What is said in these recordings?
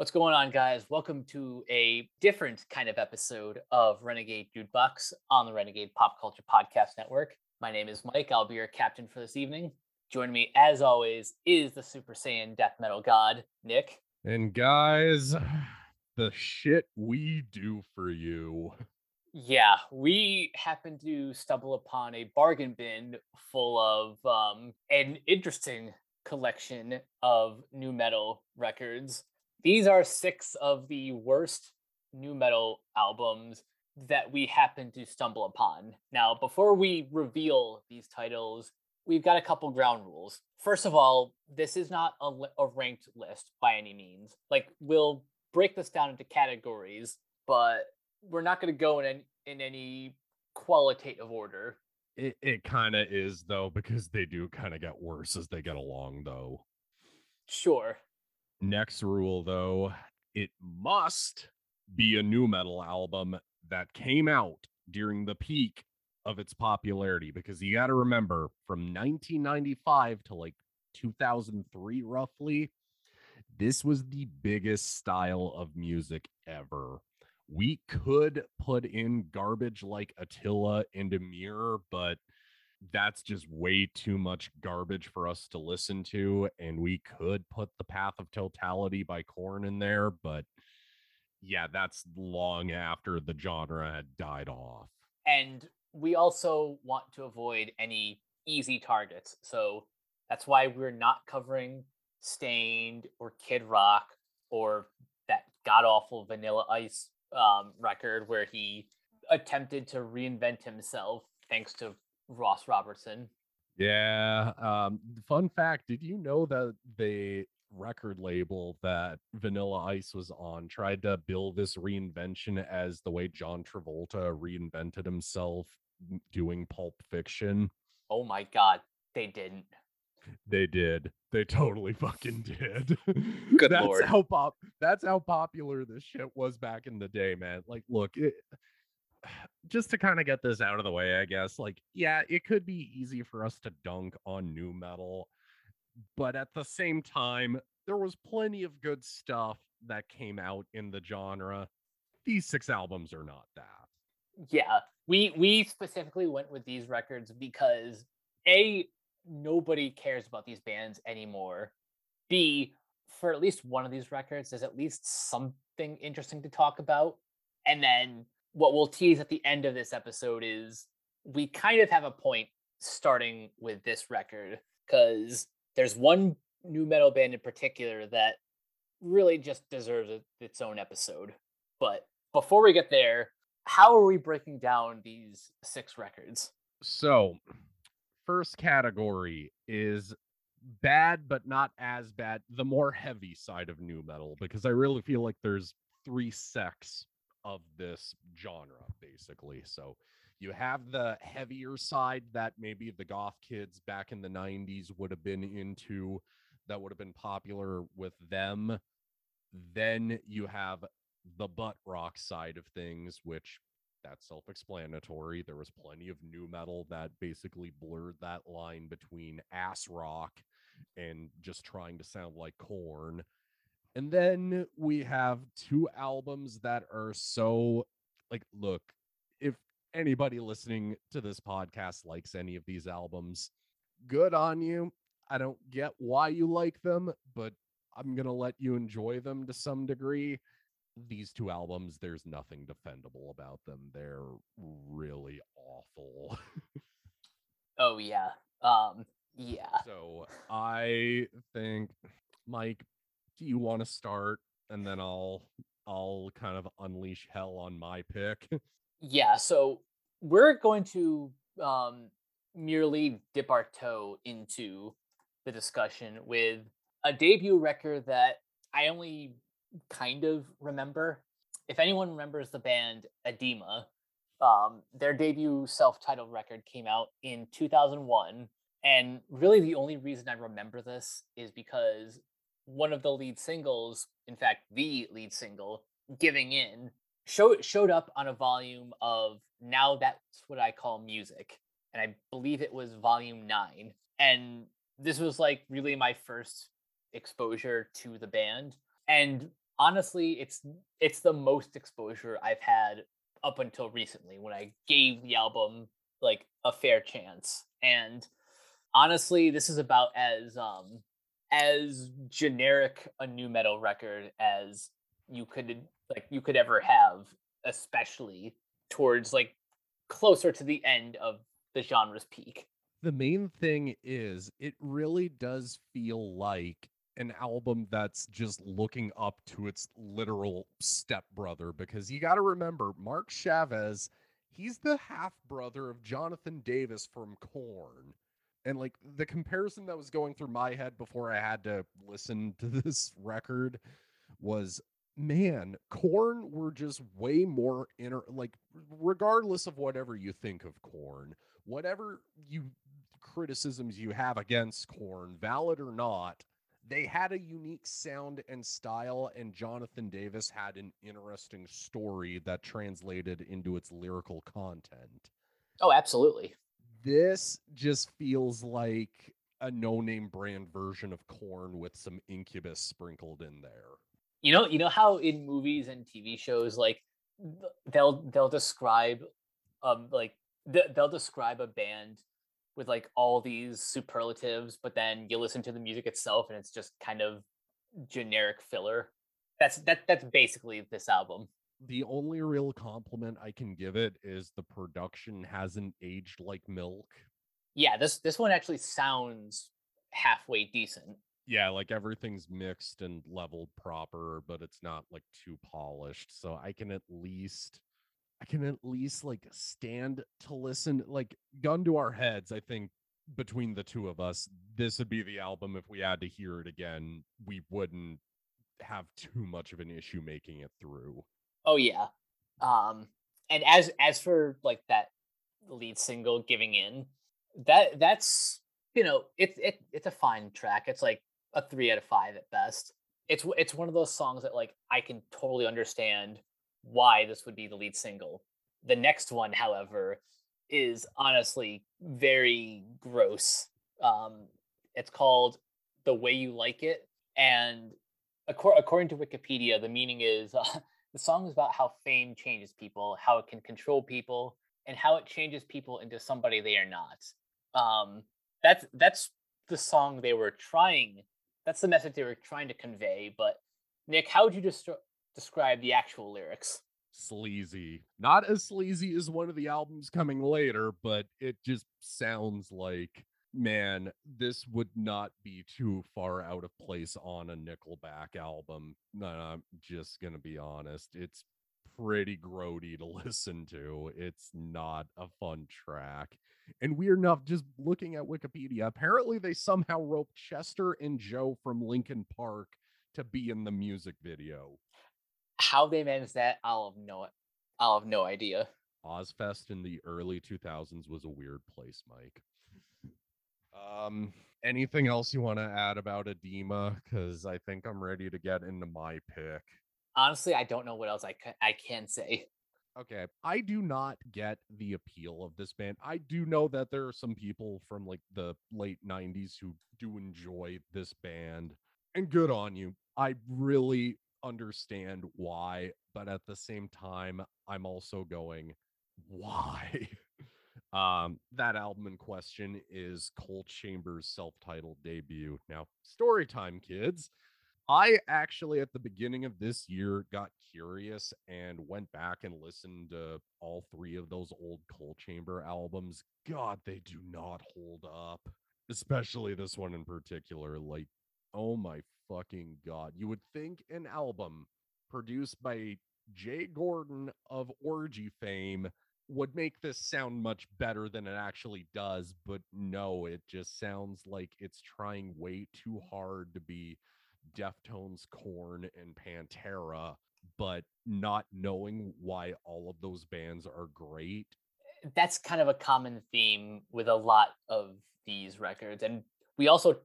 What's going on, guys? Welcome to a different kind of episode of Renegade Dude Bucks on the Renegade Pop Culture Podcast Network. My name is Mike. I'll be your captain for this evening. Joining me, as always, is the Super Saiyan Death Metal God, Nick. And guys, the shit we do for you. Yeah, we happened to stumble upon a bargain bin full of um, an interesting collection of new metal records these are six of the worst new metal albums that we happen to stumble upon. Now, before we reveal these titles, we've got a couple ground rules. First of all, this is not a, a ranked list by any means. Like, we'll break this down into categories, but we're not going to go in, in any qualitative order. It, it kind of is, though, because they do kind of get worse as they get along, though. Sure. Next rule, though, it must be a new metal album that came out during the peak of its popularity because you got to remember from 1995 to like 2003 roughly this was the biggest style of music ever. We could put in garbage like attila and Emmure but that's just way too much garbage for us to listen to. And we could put the Path of Totality by Korn in there, but yeah, that's long after the genre had died off. And we also want to avoid any easy targets. So that's why we're not covering Staind or Kid Rock or that god awful Vanilla Ice um, record where he attempted to reinvent himself thanks to Ross Robinson. Yeah. Um, fun fact: Did you know that the record label that Vanilla Ice was on tried to bill this reinvention as the way John Travolta reinvented himself doing Pulp Fiction? Oh my god, they didn't. They did. They totally fucking did. Good that's lord. how pop. That's how popular this shit was back in the day, man. Like, look, it, just to kind of get this out of the way, I guess, like, yeah, it could be easy for us to dunk on new metal, but at the same time, there was plenty of good stuff that came out in the genre. These six albums are not that. Yeah, we we specifically went with these records because a nobody cares about these bands anymore. B for at least one of these records, there's at least something interesting to talk about, and then what we'll tease at the end of this episode is we kind of have a point starting with this record because there's one new metal band in particular that really just deserves its own episode. But before we get there, how are we breaking down these six records? So, first category is bad, but not as bad, the more heavy side of new metal, because I really feel like there's three sects of this genre, basically. So you have the heavier side that maybe the goth kids back in the 90s would have been into, that would have been popular with them. Then you have the butt rock side of things, which that's self explanatory. There was plenty of new metal that basically blurred that line between ass rock and just trying to sound like Korn. And then we have two albums that are so like look, if anybody listening to this podcast likes any of these albums, good on you. I don't get why you like them, but I'm going to let you enjoy them to some degree. These two albums, there's nothing defendable about them. They're really awful. oh yeah. Um yeah. So, I think Mike do you want to start and then I'll I'll kind of unleash hell on my pick. yeah, so we're going to um merely dip our toe into the discussion with a debut record that I only kind of remember. If anyone remembers the band Adema, um, their debut self-titled record came out in 2001 and really the only reason i remember this is because one of the lead singles, in fact, the lead single, Giving In, show, showed up on a volume of Now That's What I Call Music. And I believe it was volume nine. And this was like really my first exposure to the band. And honestly, it's it's the most exposure I've had up until recently when I gave the album like a fair chance. And honestly, this is about as um as generic a new metal record as you could like you could ever have, especially towards like closer to the end of the genre's peak. The main thing is it really does feel like an album that's just looking up to its literal stepbrother because you got to remember Mark Chavez, he's the half brother of Jonathan Davis from Korn. And like the comparison that was going through my head before I had to listen to this record was man, Korn were just way more inner like regardless of whatever you think of Korn, whatever you criticisms you have against Korn, valid or not, they had a unique sound and style, and Jonathan Davis had an interesting story that translated into its lyrical content. Oh, absolutely. This just feels like a no-name brand version of Korn with some incubus sprinkled in there. You know, you know how in movies and TV shows, like they'll they'll describe, um, like they'll describe a band with like all these superlatives, but then you listen to the music itself and it's just kind of generic filler. That's that that's basically this album. The only real compliment I can give it is the production hasn't aged like milk. Yeah, this this one actually sounds halfway decent. Yeah, like everything's mixed and leveled proper, but it's not like too polished. So I can at least I can at least like stand to listen. Like gun to our heads, I think between the two of us, this would be the album if we had to hear it again, we wouldn't have too much of an issue making it through. Oh yeah. Um and as as for like that lead single giving in, that that's you know, it's it, it's a fine track. It's like a 3 out of 5 at best. It's it's one of those songs that like I can totally understand why this would be the lead single. The next one, however, is honestly very gross. Um, it's called The Way You Like It. And according to Wikipedia, the meaning is uh, the song is about how fame changes people, how it can control people, and how it changes people into somebody they are not. Um, that's that's the song they were trying. That's the message they were trying to convey. But Nick, how would you just describe the actual lyrics. Sleazy. Not as sleazy as one of the albums coming later, but it just sounds like, man, this would not be too far out of place on a Nickelback album. I'm just going to be honest. It's pretty grody to listen to. It's not a fun track. And weird enough, just looking at Wikipedia, apparently they somehow roped Chester and Joe from Linkin Park to be in the music video. How they managed that, I'll have no I'll have no idea. Ozzfest in the early 2000s was a weird place, Mike. Um, anything else you want to add about Adema? Because I think I'm ready to get into my pick. Honestly, I don't know what else I can, I can say. Okay, I do not get the appeal of this band. I do know that there are some people from like the late 90s who do enjoy this band, and good on you. I really understand why, but at the same time, I'm also going, why? um, that album in question is Coal Chamber's self-titled debut. Now, story time, kids. I actually, at the beginning of this year, got curious and went back and listened to all three of those old Coal Chamber albums. God, they do not hold up, especially this one in particular. Like, oh my fucking god. You would think an album produced by Jay Gordon of Orgy fame would make this sound much better than it actually does, but no, it just sounds like it's trying way too hard to be Deftones, Korn, and Pantera, but not knowing why all of those bands are great. Eh, that's kind of a common theme with a lot of these records. And we also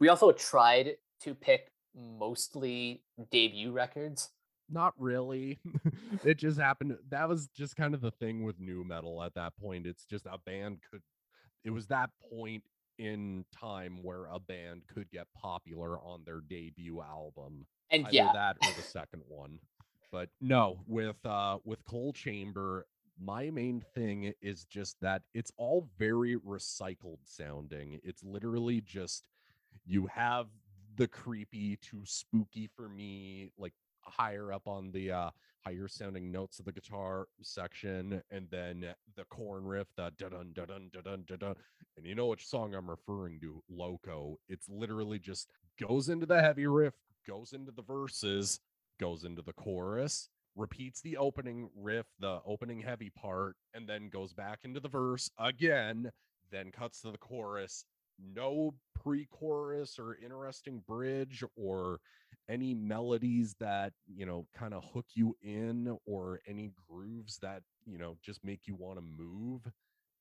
we also tried to pick mostly debut records? Not really. it just happened. That was just kind of the thing with new metal at that point. It's just a band could, it was that point in time where a band could get popular on their debut album. And Either yeah, that or the second one. But no, with uh with Coal Chamber, my main thing is just that it's all very recycled sounding. It's literally just you have the creepy to spooky for me, like higher up on the uh higher sounding notes of the guitar section, and then the Korn riff, the dun dun dun dun dun dun. And you know which song I'm referring to, Loco. It's literally just goes into the heavy riff, goes into the verses, goes into the chorus, repeats the opening riff, the opening heavy part, and then goes back into the verse again, then cuts to the chorus. No pre chorus or interesting bridge or any melodies that, you know, kind of hook you in or any grooves that, you know, just make you want to move.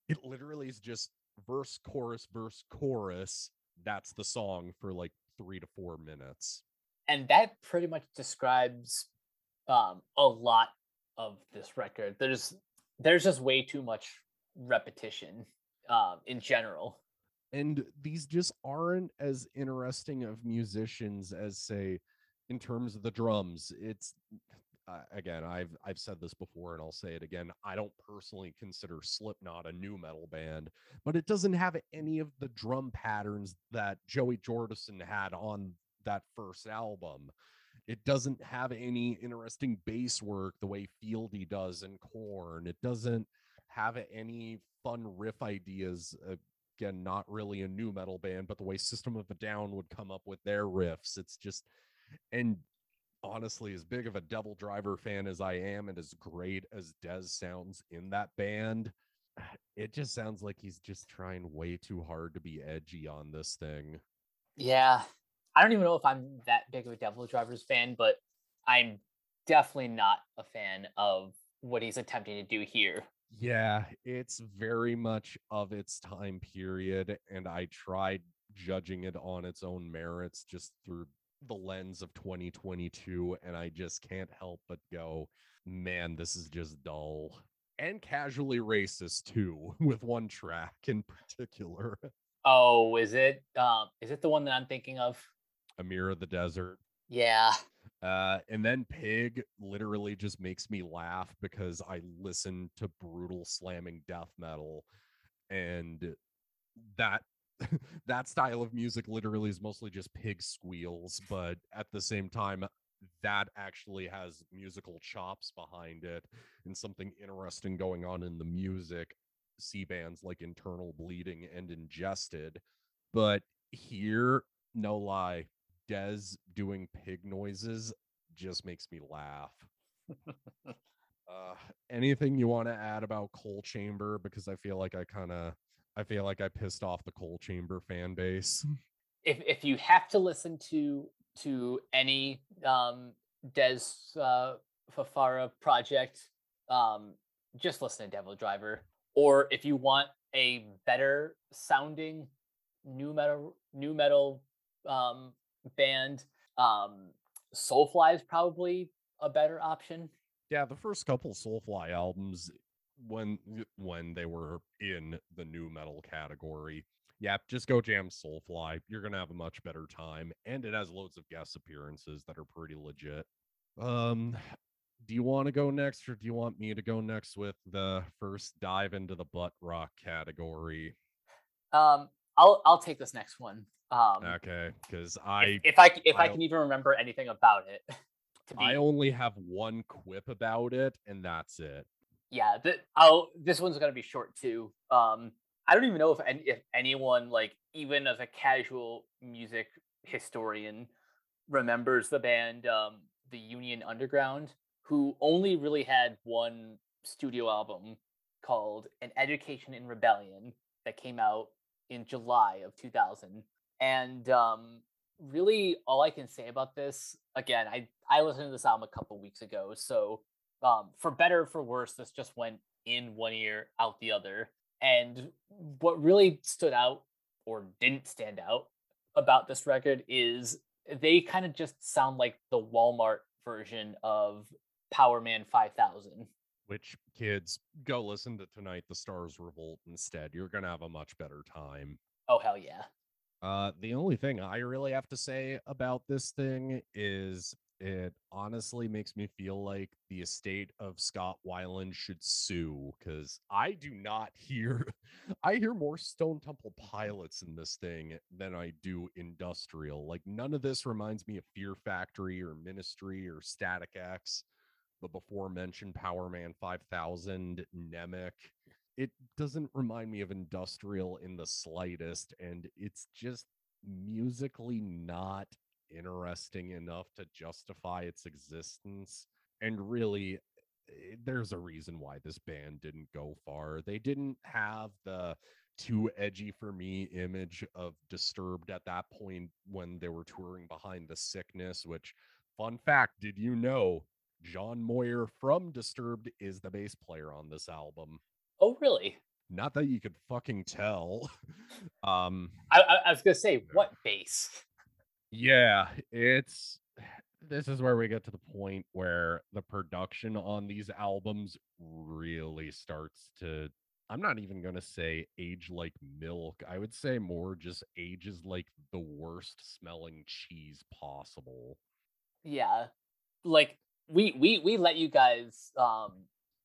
It literally is just verse, chorus, verse, chorus. That's the song for like three to four minutes. and that pretty much describes um, a lot of this record. There's there's just way too much repetition um, in general. And these just aren't as interesting of musicians as say in terms of the drums it's uh, again i've i've said this before and i'll say it again i don't personally consider slipknot a new metal band but it doesn't have any of the drum patterns that joey jordison had on that first album. It doesn't have any interesting bass work the way fieldy does in Korn it doesn't have any fun riff ideas uh, again not really a new metal band but the way system of a down would come up with their riffs it's just and honestly as big of a devil driver fan as i am and as great as dez sounds in that band it just sounds like he's just trying way too hard to be edgy on this thing Yeah, I don't even know if I'm that big of a Devil Drivers fan, but I'm definitely not a fan of what he's attempting to do here. Yeah, it's very much of its time period, and I tried judging it on its own merits just through the lens of 2022, and I just can't help but go, man, this is just dull. And casually racist too, with one track in particular. Oh, is it? Um, is it the one that I'm thinking of? Amir of the Desert. Yeah. Uh, and then Pig literally just makes me laugh because I listen to brutal slamming death metal, and that that style of music literally is mostly just pig squeals, but at the same time, that actually has musical chops behind it and something interesting going on in the music. C bands like Internal Bleeding and Ingested, but here, no lie, Dez doing pig noises just makes me laugh. uh, anything you want to add about Coal Chamber? Because I feel like I kind of, I feel like I pissed off the Coal Chamber fan base. If if you have to listen to to any um Dez uh, Fafara project, um, just listen to Devil Driver. Or if you want a better sounding new metal new metal um band, um Soulfly is probably a better option. yeah, the first couple Soulfly albums, when when they were in the new metal category, yeah, just go jam Soulfly. You're gonna have a much better time, and it has loads of guest appearances that are pretty legit. Um, do you want to go next, or do you want me to go next with the first dive into the butt rock category? Um I'll I'll take this next one. Um Okay, because I if I if I I'll- can even remember anything about it. To be I only have one quip about it, and that's it. yeah th- i'll this one's gonna be short too um i don't even know if any, if anyone like even as a casual music historian remembers the band um the union underground who only really had one studio album called an education in rebellion that came out in july of 2000 and um really all i can say about this again i i listened to this album a couple weeks ago so um, for better or for worse, this just went in one ear, out the other. And what really stood out or didn't stand out about this record is they kind of just sound like the Walmart version of Powerman 5000. Which kids go listen to tonight the Stars Revolt instead. You're gonna have a much better time. Oh hell yeah. Uh, the only thing I really have to say about this thing is it honestly makes me feel like the estate of Scott Weiland should sue because I do not hear, I hear more Stone Temple Pilots in this thing than I do industrial. Like none of this reminds me of Fear Factory or Ministry or Static X, the before mentioned Powerman 5000, Nemec it doesn't remind me of industrial in the slightest and it's just musically not interesting enough to justify its existence and really eh, there's a reason why this band didn't go far. They didn't have the too edgy for me image of disturbed at that point when they were touring behind the sickness which fun fact did you know john moyer from disturbed is the bass player on this album Oh, really? Not that you could fucking tell. um, I, I, was gonna say, what bass? Yeah, it's this is where we get to the point where the production on these albums really starts to I'm not even going to say age like milk. I would say more just ages like the worst smelling cheese possible. Yeah. Like we we we let you guys um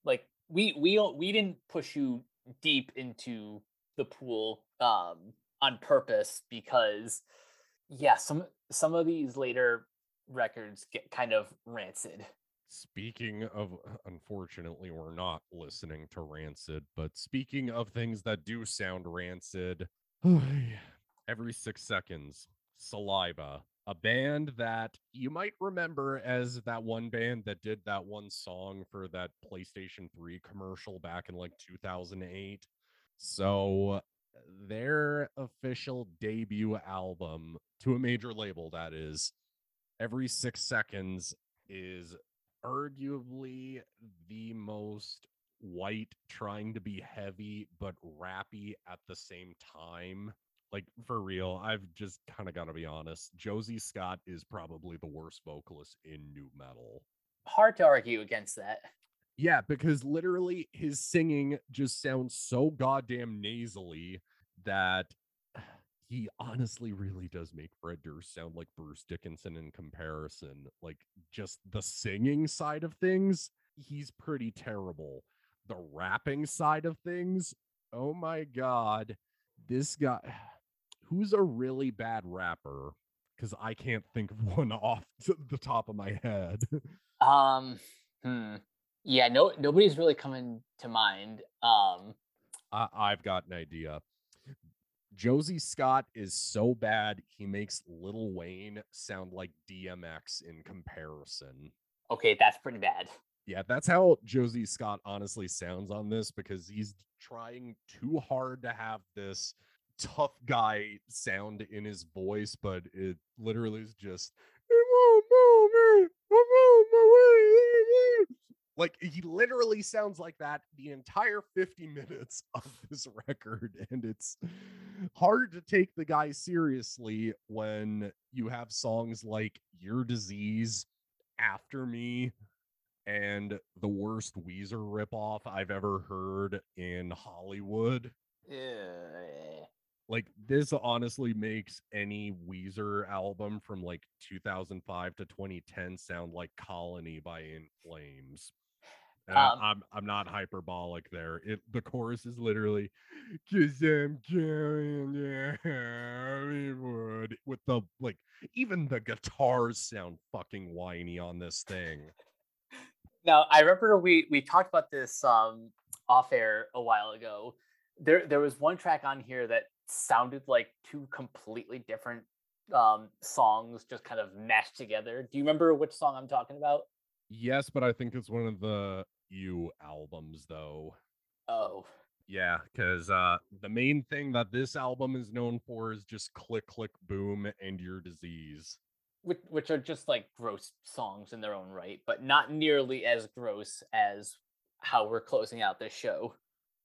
like we we we didn't push you deep into the pool um on purpose because yeah some some of these later records get kind of rancid. Speaking of unfortunately we're not listening to rancid but speaking of things that do sound rancid every 6 seconds saliva a band that you might remember as that one band that did that one song for that PlayStation 3 commercial back in like 2008. So their official debut album to a major label that is every 6 seconds is arguably the most white trying to be heavy but rappy at the same time like for real, I've just kind of got to be honest. Josie Scott is probably the worst vocalist in nu metal. Hard to argue against that. Yeah, because literally his singing just sounds so goddamn nasally that he honestly really does make Fred Durst sound like Bruce Dickinson in comparison. Like just the singing side of things, he's pretty terrible. The rapping side of things, oh my god, this guy who's a really bad rapper? Because I can't think of one off the top of my head. Um, hmm. Yeah, no, nobody's really coming to mind. Um, I, I've got an idea. Josie Scott is so bad he makes Lil Wayne sound like DMX in comparison. Okay, that's pretty bad. Yeah, that's how Josie Scott honestly sounds on this because he's trying too hard to have this tough guy sound in his voice, but it literally is just like he literally sounds like that the entire 50 minutes of this record and it's hard to take the guy seriously when you have songs like your disease after me and the worst weezer ripoff i've ever heard in hollywood. Yeah like this honestly makes any Weezer album from like 2005 to 2010 sound like Colony by In Flames. Um, I'm I'm not hyperbolic there. It the chorus is literally "Cause I'm killing Hollywood" with the like even the guitars sound fucking whiny on this thing. Now I remember we we talked about this um off air a while ago. There there was one track on here that sounded like two completely different um, songs just kind of mashed together. Do you remember which song I'm talking about? Yes, but I think it's one of the U albums though. Oh. Yeah, because uh the main thing that this album is known for is just click click boom and your disease. Which which are just like gross songs in their own right, but not nearly as gross as how we're closing out this show.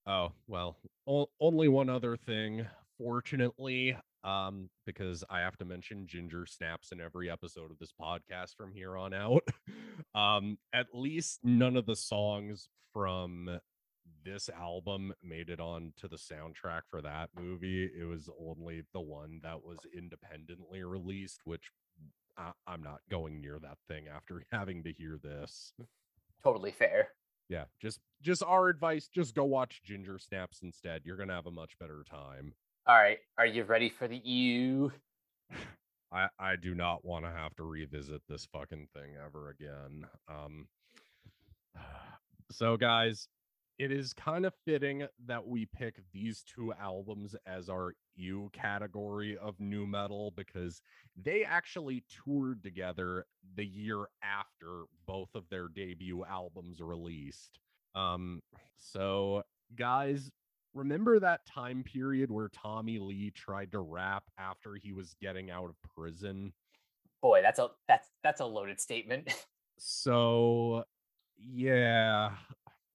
Oh, well, o- only one other thing unfortunately, um, because I have to mention ginger snaps in every episode of this podcast from here on out. um, at least none of the songs from this album made it on to the soundtrack for that movie. It was only the one that was independently released, which I, I'm not going near that thing after having to hear this. Totally fair. Yeah, just just our advice, just go watch Ginger Snaps instead. You're gonna have a much better time. All right, are you ready for the EU? I I do not want to have to revisit this fucking thing ever again. Um so guys, it is kind of fitting that we pick these two albums as our U category of new metal because they actually toured together the year after both of their debut albums released. Um, so guys, remember that time period where Tommy Lee tried to rap after he was getting out of prison? Boy, that's a that's that's a loaded statement. so yeah,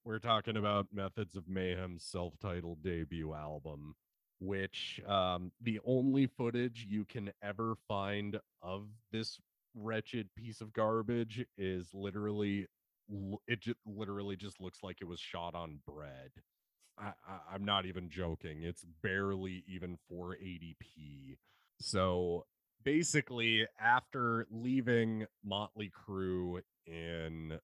we're talking about Methods of Mayhem's self-titled debut album, which um, the only footage you can ever find of this wretched piece of garbage is literally it just literally just looks like it was shot on bread. I, I, I'm not even joking. It's barely even 480p. So basically, after leaving Motley Crue in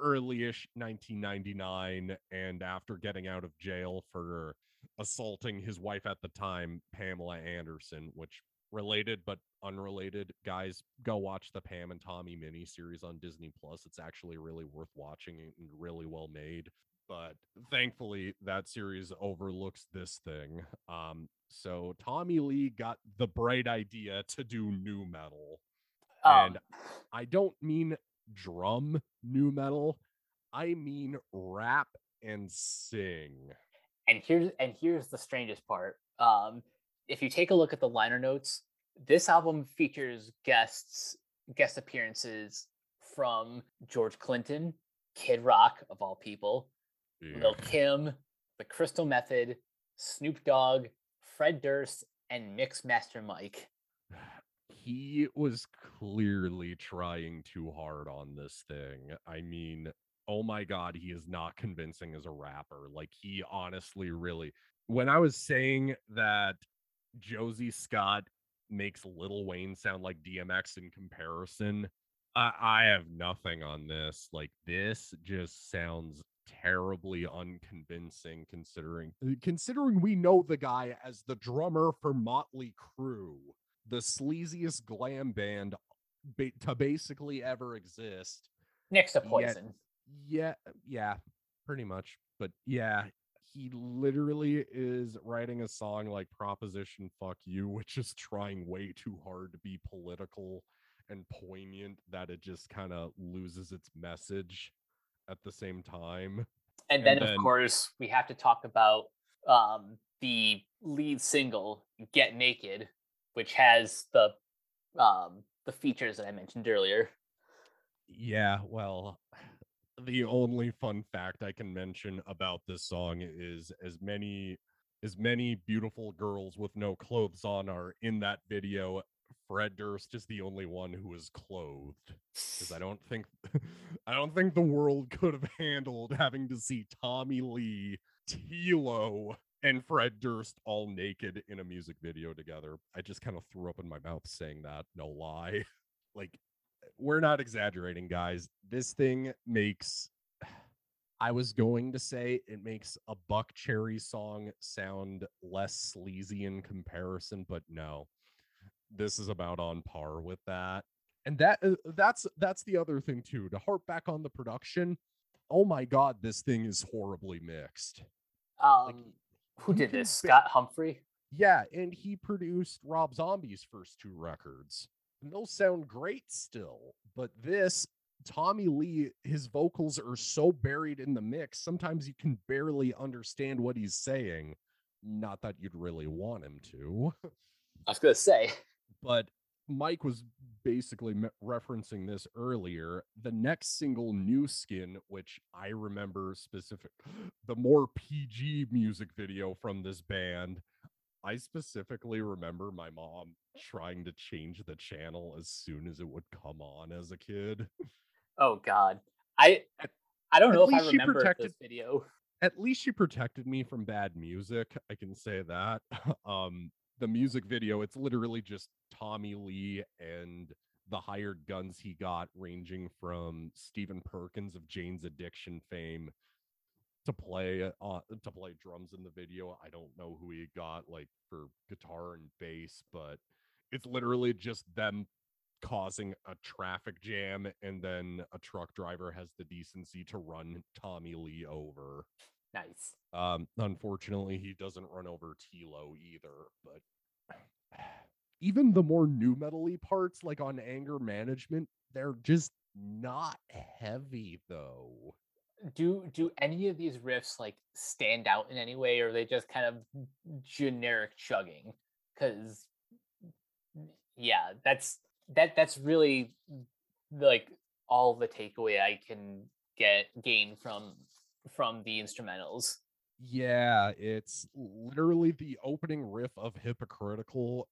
early-ish 1999 and after getting out of jail for assaulting his wife at the time pamela anderson which related but unrelated guys go watch the pam and tommy mini series on disney plus it's actually really worth watching and really well made but thankfully that series overlooks this thing um so tommy lee got the bright idea to do new metal um, and i don't mean drum new metal. I mean rap and sing. And here's and here's the strangest part. Um, if you take a look at the liner notes, this album features guests guest appearances from George Clinton, Kid Rock of all people, yeah. Lil Kim, The Crystal Method, Snoop Dogg, Fred Durst, and Mix Master Mike he was clearly trying too hard on this thing. I mean, oh my god, he is not convincing as a rapper. Like he honestly really when I was saying that Josie Scott makes Lil Wayne sound like DMX in comparison, I, I have nothing on this. Like this just sounds terribly unconvincing considering uh, considering we know the guy as the drummer for Motley Crue the sleaziest glam band ba- to basically ever exist. Next to Poison. Yeah, yeah, pretty much. But yeah, he literally is writing a song like Proposition Fuck You, which is trying way too hard to be political and poignant that it just kind of loses its message at the same time. And then, and then, of course, we have to talk about um, the lead single, Get Naked, which has the um the features that I mentioned earlier. Yeah, well, the only fun fact I can mention about this song is as many as many beautiful girls with no clothes on are in that video. Fred Durst is the only one who is clothed because I don't think I don't think the world could have handled having to see Tommy Lee, Tilo, and Fred Durst all naked in a music video together. I just kind of threw up in my mouth saying that, no lie. like, eh, we're not exaggerating, guys. This thing makes. I was going to say it makes a Buckcherry song sound less sleazy in comparison, but no. This is about on par with that. And that uh, that's that's the other thing too. To harp back on the production, oh my god, this thing is horribly mixed. Um, like, who did this? Scott Humphrey? Yeah, and he produced Rob Zombie's first two records. And those sound great still, but this Tommy Lee, his vocals are so buried in the mix, sometimes you can barely understand what he's saying. Not that you'd really want him to. I was going to say. But Mike was basically referencing this earlier. The next single, New Skin, which I remember specific, the more PG music video from this band. I specifically remember my mom trying to change the channel as soon as it would come on as a kid. Oh God, I I don't know if I remember protected, this video. at least she protected me from bad music. I can say that. um, the music video, it's literally just Tommy Lee and the hired guns he got, ranging from Stephen Perkins of Jane's Addiction fame to play uh, to play drums in the video. I don't know who he got like for guitar and bass, but it's literally just them causing a traffic jam and then a truck driver has the decency to run Tommy Lee over. Nice. Um unfortunately he doesn't run over Tilo either, but even the more new metally parts like on anger management, they're just not heavy though. Do do any of these riffs like stand out in any way or are they just kind of generic chugging? Cuz yeah, that's that that's really like all the takeaway I can get gain from from the instrumentals. Yeah, it's literally the opening riff of Hypocritical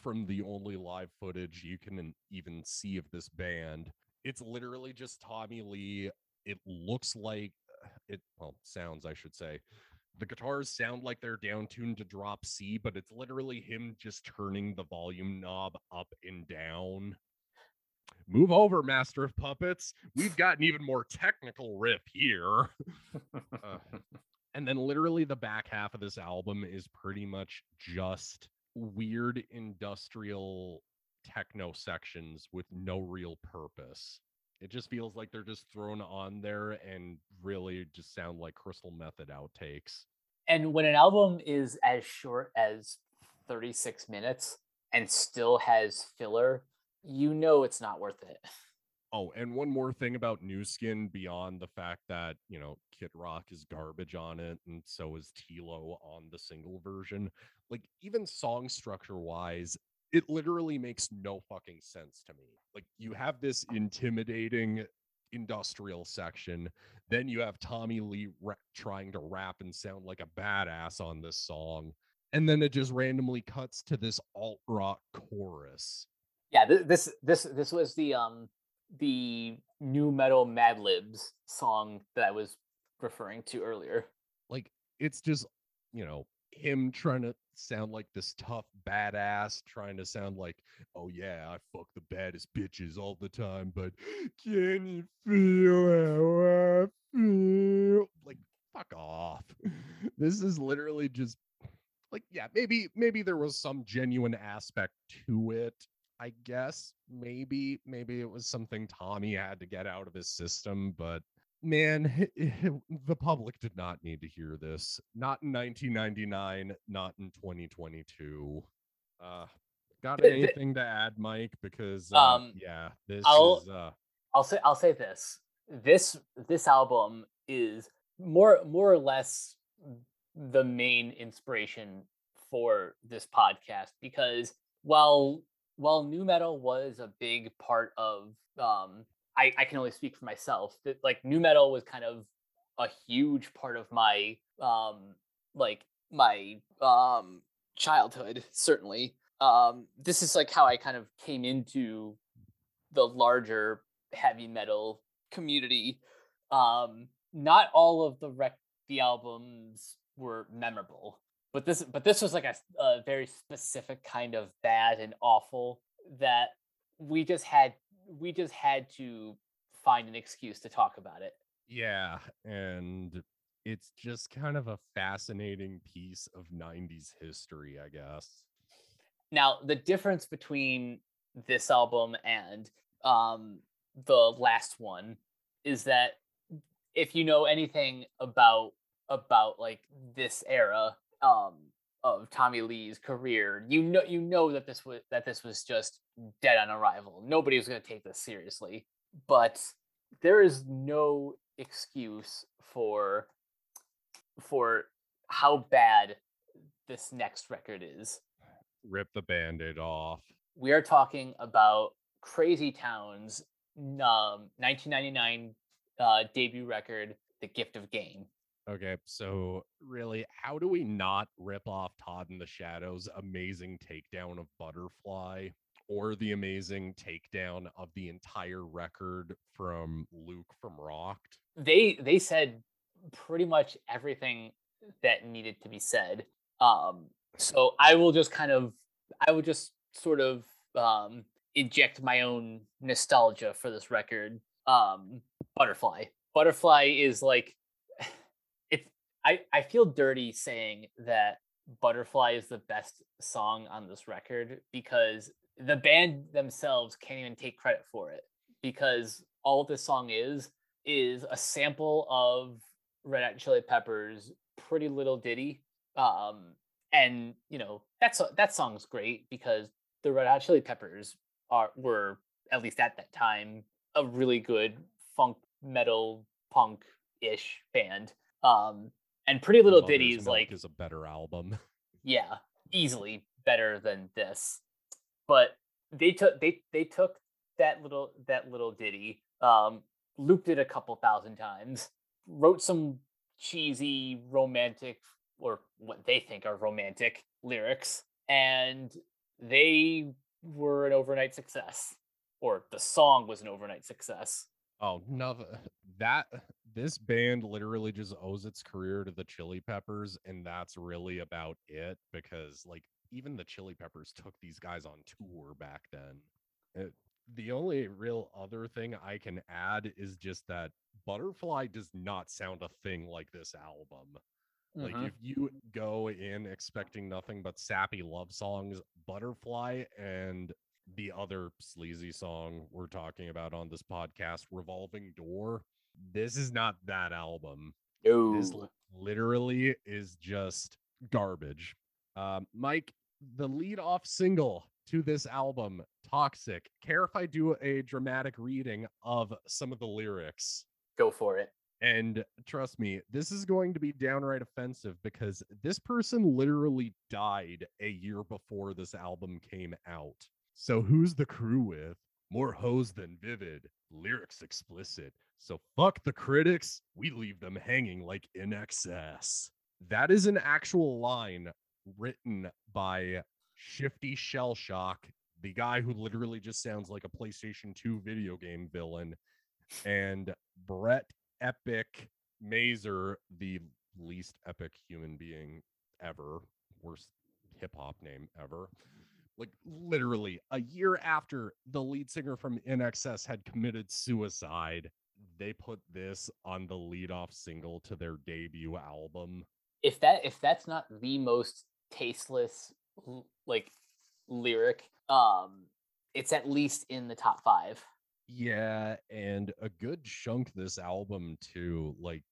from the only live footage you can even see of this band. It's literally just Tommy Lee. It looks like it well sounds I should say the guitars sound like they're down tuned to drop C, but it's literally him just turning the volume knob up and down. Move over, Master of Puppets. We've got an even more technical riff here. uh, and then, literally, the back half of this album is pretty much just weird industrial techno sections with no real purpose. It just feels like they're just thrown on there and really just sound like Crystal Method outtakes. And when an album is as short as 36 minutes and still has filler, you know it's not worth it. Oh, and one more thing about New Skin beyond the fact that, you know, Kid Rock is garbage on it, and so is Tilo on the single version. Like, even song structure wise, it literally makes no fucking sense to me. Like you have this intimidating industrial section, then you have Tommy Lee trying to rap and sound like a badass on this song, and then it just randomly cuts to this alt rock chorus. Yeah, th- this this this was the um the nu metal Mad Libs song that I was referring to earlier. Like it's just you know him trying to sound like this tough badass, trying to sound like, oh yeah, I fuck the baddest bitches all the time, but can you feel how I feel? Like, fuck off. This is literally just like, yeah, maybe, maybe there was some genuine aspect to it. I guess maybe, maybe it was something Tommy had to get out of his system, but man, the public did not need to hear this. Not in 1999, not in 2022. Uh, got anything to add, Mike? Because uh, um, yeah, this I'll, is. Uh, I'll say I'll say this. This this album is more more or less the main inspiration for this podcast because while while nu metal was a big part of um, I, I can only speak for myself that like nu metal was kind of a huge part of my um like my um childhood certainly. Um this is like how i kind of came into the larger heavy metal community. Um not all of the rec the albums were memorable but this but this was like a, a very specific kind of bad and awful that we just had we just had to find an excuse to talk about it. Yeah, and it's just kind of a fascinating piece of 90s history, I guess. Now, the difference between this album and um the last one is that if you know anything about about like this era um of Tommy Lee's career, you know you know that this was that this was just dead on arrival. Nobody was going to take this seriously. But there is no excuse for for how bad this next record is. Rip the band-aid off. We are talking about Crazy Town's um, 1999 uh, debut record, The Gift of Game. Okay, so really, how do we not rip off Todd in the Shadows' amazing takedown of Butterfly or the amazing takedown of the entire record from Luke from Rocked? They they said pretty much everything that needed to be said. Um, so I will just kind of, I will just sort of um, inject my own nostalgia for this record. Um, Butterfly. Butterfly is like. I I feel dirty saying that Butterfly is the best song on this record because the band themselves can't even take credit for it because all this song is is a sample of Red Hot Chili Peppers' "Pretty Little Ditty," um, and you know that's that song's great because the Red Hot Chili Peppers are were at least at that time a really good funk metal punk ish band. Um, and Pretty Little Mother's is like is a better album. Yeah, easily better than this. But they took they they took that little that little ditty, um, looped it a couple thousand times, wrote some cheesy romantic or what they think are romantic lyrics, and they were an overnight success. Or the song was an overnight success. Oh no, that this band literally just owes its career to the Chili Peppers, and that's really about it. Because like even the Chili Peppers took these guys on tour back then. It, eh, the only real other thing I can add is just that Butterfly does not sound a thing like this album. Like mm-hmm. if you go in expecting nothing but sappy love songs, Butterfly and the other sleazy song we're talking about on this podcast, Revolving Door. This is not that album. No. This literally is just garbage. Um, Mike, the lead off single to this album, Toxic. Care if I do a dramatic reading of some of the lyrics? Go for it. And trust me, this is going to be downright offensive because this person literally died a year before this album came out. So who's the crew with? More hoes than vivid, lyrics explicit. So fuck the critics, we leave them hanging like INXS. That is an actual line written by Shifty Shellshock, the guy who literally just sounds like a PlayStation 2 video game villain, and Bret Epic Mazur, the least epic human being ever, worst hip hop name ever like literally a year after the lead singer from INXS had committed suicide, they put this on the lead off single to their debut album. If that if that's not the most tasteless like lyric, um it's at least in the top 5. Yeah, and a good chunk this album too. Like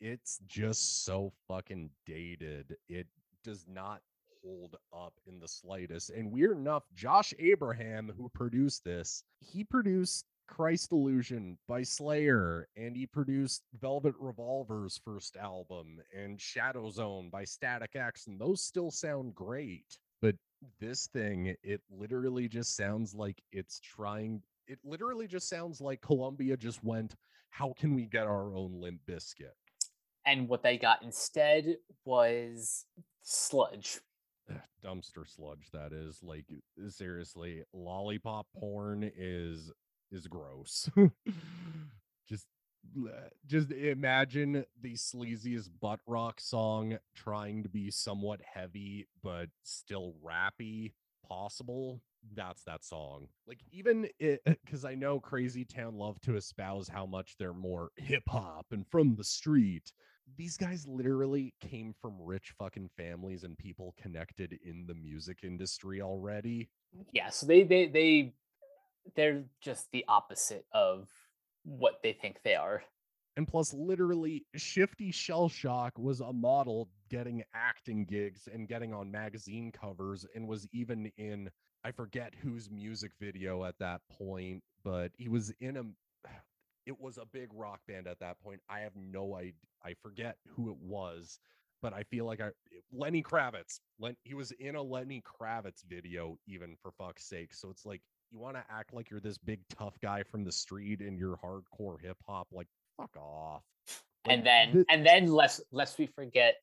it's just so fucking dated. It does not hold up in the slightest. And weird enough, Josh Abraham, who produced this, he produced Christ Illusion by Slayer, and he produced Velvet Revolver's first album and Shadow Zone by Static X, and those still sound great. But this thing, it literally just sounds like it's trying, it literally just sounds like Columbia just went, How can we get our own Limp Bizkit? And what they got instead was sludge eh, dumpster sludge that is like seriously lollipop porn is is gross. Mm-hmm. Just just imagine the sleaziest butt rock song trying to be somewhat heavy but still rappy possible. That's that song. Like even it because i know crazy town love to espouse how much they're more hip-hop and from the street. These guys literally came from rich fucking families and people connected in the music industry already. Yeah, so they they they they're just the opposite of what they think they are. And plus, literally, Shifty Shellshock was a model getting acting gigs and getting on magazine covers and was even in, I forget whose music video at that point, but he was in a it was a big rock band at that point. I have no idea. I forget who it was, but I feel like I Lenny Kravitz. Len, he was in a Lenny Kravitz video, even for fuck's sake. So it's like you want to act like you're this big tough guy from the street and you're hardcore hip hop. Like fuck off. Like, and then and then lest lest we forget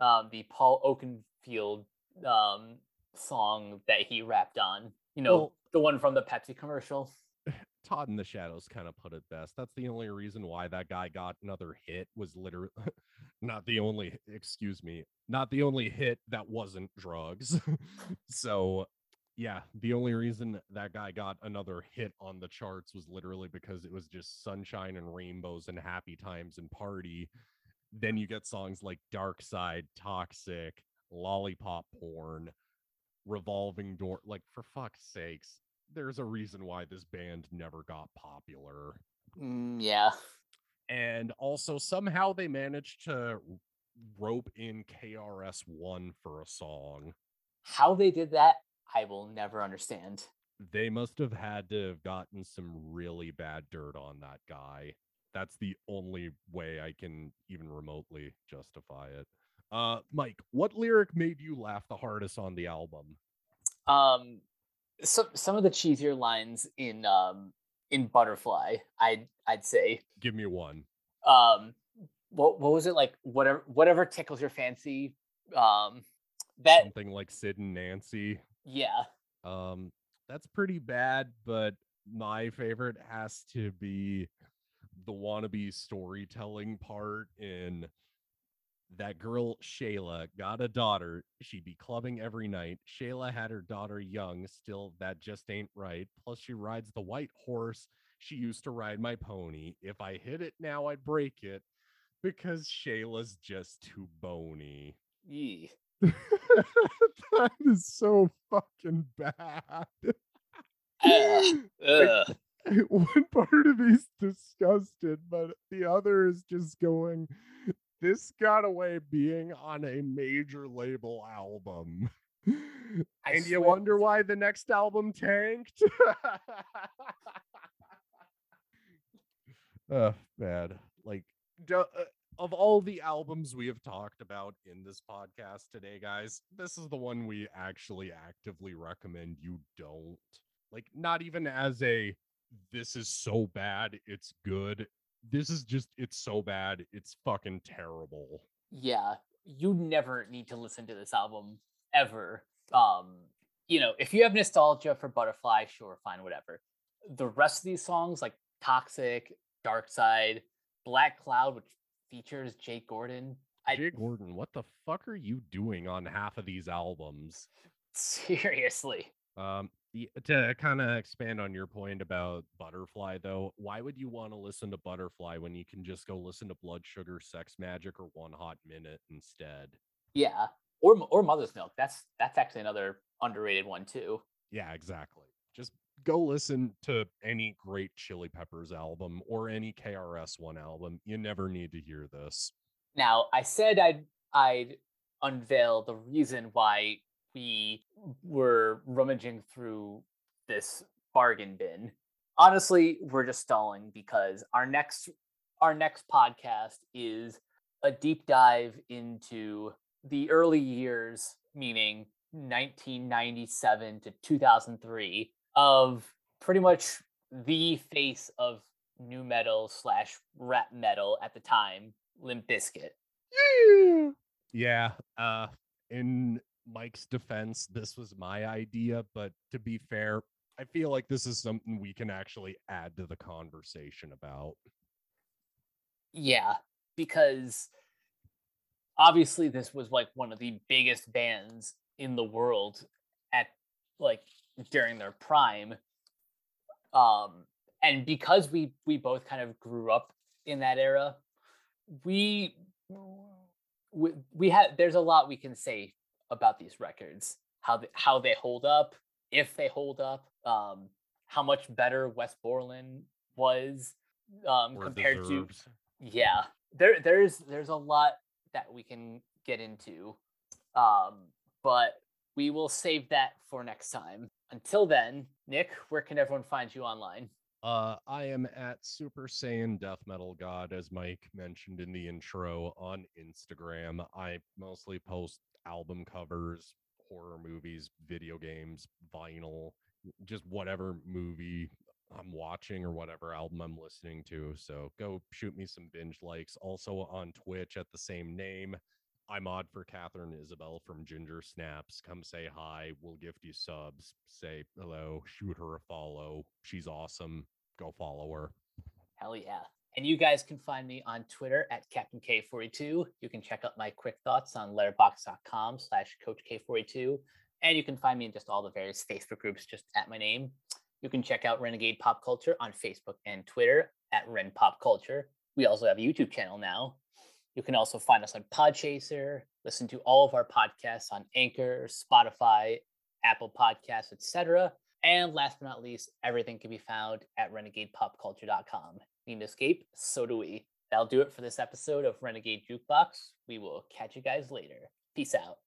um, the Paul Oakenfold um, song that he rapped on. You know, well, the one from the Pepsi commercial Todd in the Shadows kind of put it best. That's the only reason why that guy got another hit was literally not the only, excuse me, not the only hit that wasn't drugs. so, yeah, the only reason that guy got another hit on the charts was literally because it was just sunshine and rainbows and happy times and party. Then you get songs like Dark Side, Toxic, Lollipop Porn, Revolving Door. Like, for fuck's sakes, there's a reason why this band never got popular. Mm, yeah. And also, somehow they managed to rope in KRS-One for a song. How they did that, I will never understand. They must have had to have gotten some really bad dirt on that guy. That's the only way I can even remotely justify it. Uh, Mike, what lyric made you laugh the hardest on the album? Um, some some of the cheesier lines in um in Butterfly, I'd I'd say. Give me one. Um, what what was it like? Whatever whatever tickles your fancy. Um, that something like Sid and Nancy. Yeah. Um, that's pretty bad, but my favorite has to be the wannabe storytelling part in that girl Shayla got a daughter. She'd be clubbing every night. Shayla had her daughter young. Still, that just ain't right. Plus, she rides the white horse. She used to ride my pony. If I hit it now, I'd break it because Shayla's just too bony. Yee. that is so fucking bad. Uh, uh. One part of me's disgusted, but the other is just going, this got away being on a major label album. and you wonder why the next album tanked? oh, bad. Like, do, uh, of all the albums we have talked about in this podcast today, guys, this is the one we actually actively recommend you don't. Like, not even as a this is so bad, it's good. This is just it's so bad it's fucking terrible. Yeah you never need to listen to this album ever. Um you know if you have nostalgia for butterfly sure fine whatever. The rest of these songs like toxic dark side black cloud which features jake gordon. I, jake gordon what the fuck are you doing on half of these albums? Seriously. Um to kind of expand on your point about butterfly though why would you want to listen to butterfly when you can just go listen to Blood Sugar Sex Magik, or one hot minute instead? Yeah or or mother's milk. That's that's actually another underrated one too. Yeah exactly go listen to any great chili peppers album or any KRS-One album you never need to hear this now i said i'd i'd unveil the reason why we were rummaging through this bargain bin. Honestly, we're just stalling because our next our next podcast is a deep dive into the early years, meaning 1997 to 2003, of pretty much the face of nu metal slash rap metal at the time, Limp Bizkit. Yeah. Yeah. Uh, in Mike's defense, this was my idea, but to be fair, I feel like this is something we can actually add to the conversation about. Yeah, because obviously this was like one of the biggest bands in the world at like during their prime. Um and because we we both kind of grew up in that era, we we, we had there's a lot we can say about these records, how they, how they hold up, if they hold up, um, how much better Wes Borland was um, compared deserves. to yeah. There there's there's a lot that we can get into, um, but we will save that for next time. Until then, Nick, where can everyone find you online? Uh, I am at Super Saiyan Death Metal God, as Mike mentioned in the intro on Instagram. I mostly post album covers, horror movies, video games, vinyl, just whatever movie I'm watching or whatever album I'm listening to. So go shoot me some binge likes. Also on Twitch at the same name. I'm odd for Katharine Isabelle from Ginger Snaps. Come say hi. We'll gift you subs. Say hello. Shoot her a follow. She's awesome. go follow her. Hell yeah. And you guys can find me on Twitter at Captain K42. You can check out my quick thoughts on letterboxd.com slash Coach K42. And you can find me in just all the various Facebook groups just at my name. You can check out Renegade Pop Culture on Facebook and Twitter at Ren Pop Culture. We also have a YouTube channel now. You can also find us on Podchaser, listen to all of our podcasts on Anchor, Spotify, Apple Podcasts, etc. And last but not least, everything can be found at renegadepopculture.com. Need to escape? So do we. That'll do it for this episode of Renegade Jukebox. We will catch you guys later. Peace out.